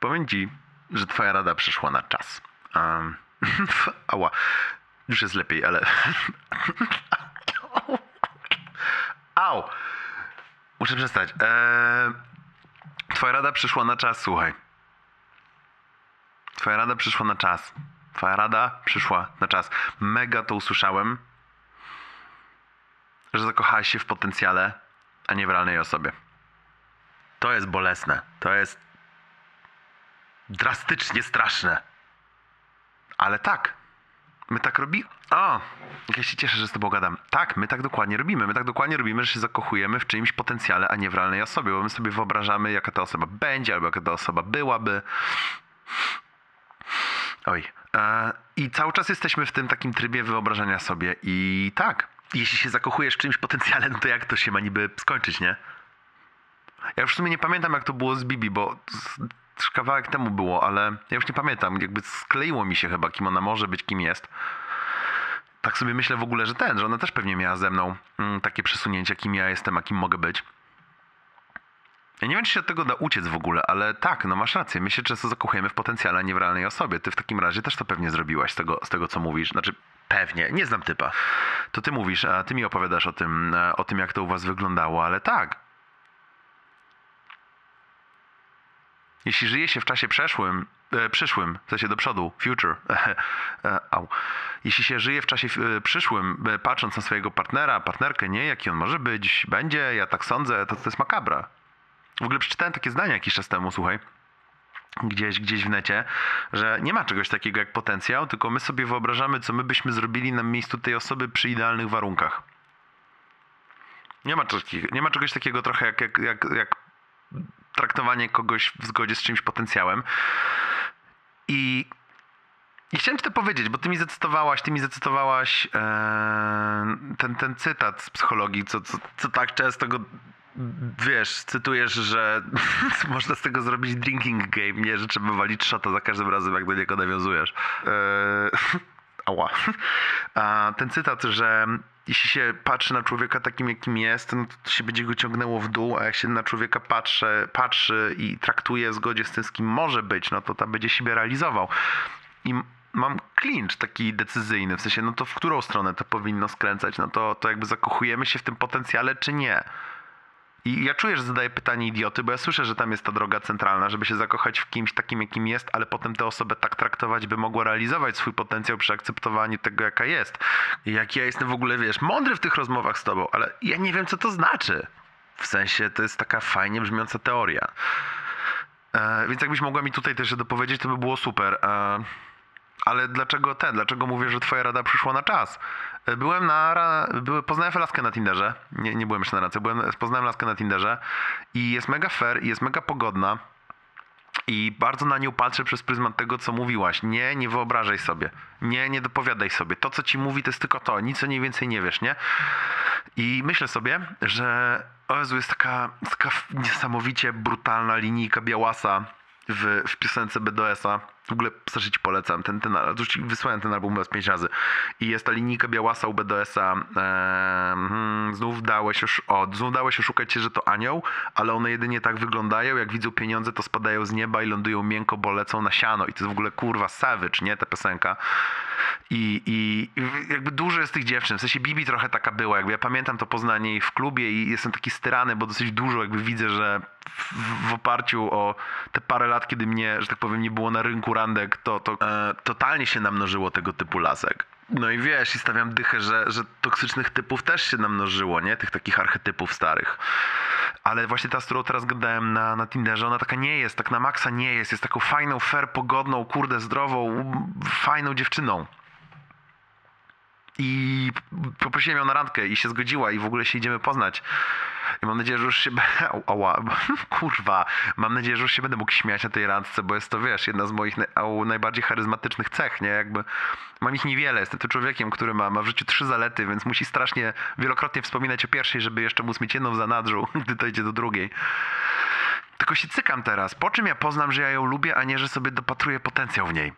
powiem ci, że twoja rada przyszła na czas. Um, ała, już jest lepiej, ale... Au! Muszę przestać. Eee, twoja rada przyszła na czas, słuchaj. Twoja rada przyszła na czas. Twoja rada przyszła na czas. Mega to usłyszałem, że zakochałeś się w potencjale, a nie w realnej osobie. To jest bolesne. To jest drastycznie straszne. Ale tak. My tak robimy. O, ja się cieszę, że z tobą gadam. Tak, my tak dokładnie robimy. My tak dokładnie robimy, że się zakochujemy w czyimś potencjale, a nie w realnej osobie, bo my sobie wyobrażamy, jaka ta osoba będzie, albo jaka ta osoba byłaby. Oj. E, I cały czas jesteśmy w tym takim trybie wyobrażania sobie. I tak, jeśli się zakochujesz w czymś potencjale, no to jak to się ma niby skończyć, nie? Ja już w sumie nie pamiętam, jak to było z Bibi, bo z kawałek temu było, ale ja już nie pamiętam. Jakby skleiło mi się chyba, kim ona może być, kim jest. Tak sobie myślę w ogóle, że ten, że ona też pewnie miała ze mną mm, takie przesunięcia, kim ja jestem, a kim mogę być. Ja nie wiem, czy się od tego da uciec w ogóle, ale tak, no masz rację. My się często zakochujemy w potencjale, a nie w realnej osobie. Ty w takim razie też to pewnie zrobiłaś z tego, z tego co mówisz. Znaczy, pewnie, nie znam typa. To ty mówisz, a ty mi opowiadasz o tym, e, o tym, jak to u was wyglądało, ale tak. Jeśli żyje się w czasie przeszłym, e, przyszłym, w sensie do przodu, future, e, au. Jeśli się żyje w czasie e, przyszłym, e, patrząc na swojego partnera, partnerkę, nie, jaki on może być, będzie, ja tak sądzę, to, to jest makabra. W ogóle przeczytałem takie zdanie jakiś czas temu, słuchaj, gdzieś, gdzieś w necie, że nie ma czegoś takiego jak potencjał, tylko my sobie wyobrażamy, co my byśmy zrobili na miejscu tej osoby przy idealnych warunkach. Nie ma, nie ma czegoś takiego trochę jak, jak, jak, jak traktowanie kogoś w zgodzie z czymś potencjałem. I, I chciałem ci to powiedzieć, bo ty mi zacytowałaś, ty mi zacytowałaś e, ten, ten cytat z psychologii, co, co, co tak często go wiesz, cytujesz, że można z tego zrobić drinking game, nie? Że trzeba walić szota za każdym razem, jak do niego nawiązujesz. Eee, ała. Ten cytat, że jeśli się patrzy na człowieka takim, jakim jest, no to się będzie go ciągnęło w dół, a jak się na człowieka patrzy, patrzy i traktuje w zgodzie z tym, z kim może być, no to tam będzie siebie realizował. I mam clinch taki decyzyjny, w sensie, no to w którą stronę to powinno skręcać? No to, to jakby zakochujemy się w tym potencjale, czy nie? I ja czuję, że zadaję pytanie idioty, bo ja słyszę, że tam jest ta droga centralna, żeby się zakochać w kimś takim, jakim jest, ale potem tę osobę tak traktować, by mogła realizować swój potencjał przy akceptowaniu tego, jaka jest. I jak ja jestem w ogóle, wiesz, mądry w tych rozmowach z tobą, ale ja nie wiem, co to znaczy. W sensie, to jest taka fajnie brzmiąca teoria. E, więc jakbyś mogła mi tutaj też dopowiedzieć, to by było super. E, ale dlaczego ten? Dlaczego mówię, że twoja rada przyszła na czas? E, Byłem na. poznałem laskę na Tinderze. Nie, nie byłem jeszcze na randce. Byłem, poznałem laskę na Tinderze i jest mega fair i jest mega pogodna. I bardzo na nią patrzę przez pryzmat tego, co mówiłaś. Nie, nie wyobrażaj sobie. Nie, nie dopowiadaj sobie. To, co ci mówi, to jest tylko to. Nic o niej więcej nie wiesz, nie? I myślę sobie, że o Jezu, jest taka, taka niesamowicie brutalna linijka Białasa w, w piosence BDS-a. W ogóle strasznie ci polecam. Ten, ten, już wysłałem ten album raz pięć razy. I jest ta linijka Białasa u BDS-a. Ehm, znów dałeś już, o, znów dałeś oszukać się, że to anioł, ale one jedynie tak wyglądają. Jak widzą pieniądze, to spadają z nieba i lądują miękko, bo lecą na siano. I to jest w ogóle kurwa savage, nie? Ta piosenka. I, i i jakby dużo jest tych dziewczyn. W sensie Bibi trochę taka była. Jakby ja pamiętam to poznanie jej w klubie i jestem taki styrany, bo dosyć dużo jakby widzę, że w, w oparciu o te parę lat, kiedy mnie, że tak powiem, nie było na rynku to, to e, totalnie się namnożyło tego typu lasek. No i wiesz, i stawiam dychę, że, że toksycznych typów też się namnożyło, nie? Tych takich archetypów starych. Ale właśnie ta, z którą teraz gadałem na, na Tinderze, ona taka nie jest, tak na maksa nie jest. Jest taką fajną, fair, pogodną, kurde, zdrową, fajną dziewczyną. I poprosiłem ją na randkę i się zgodziła i w ogóle się idziemy poznać. I mam nadzieję, że już się... Ała, kurwa. Mam nadzieję, że już się będę mógł śmiać na tej randce, bo jest to, wiesz, jedna z moich najbardziej charyzmatycznych cech, nie? Jakby mam ich niewiele. Jestem tym człowiekiem, który ma, ma w życiu trzy zalety, więc musi strasznie wielokrotnie wspominać o pierwszej, żeby jeszcze móc mieć jedną w zanadrzu, gdy to idzie do drugiej. Tylko się cykam teraz. Po czym ja poznam, że ja ją lubię, a nie, że sobie dopatruję potencjał w niej?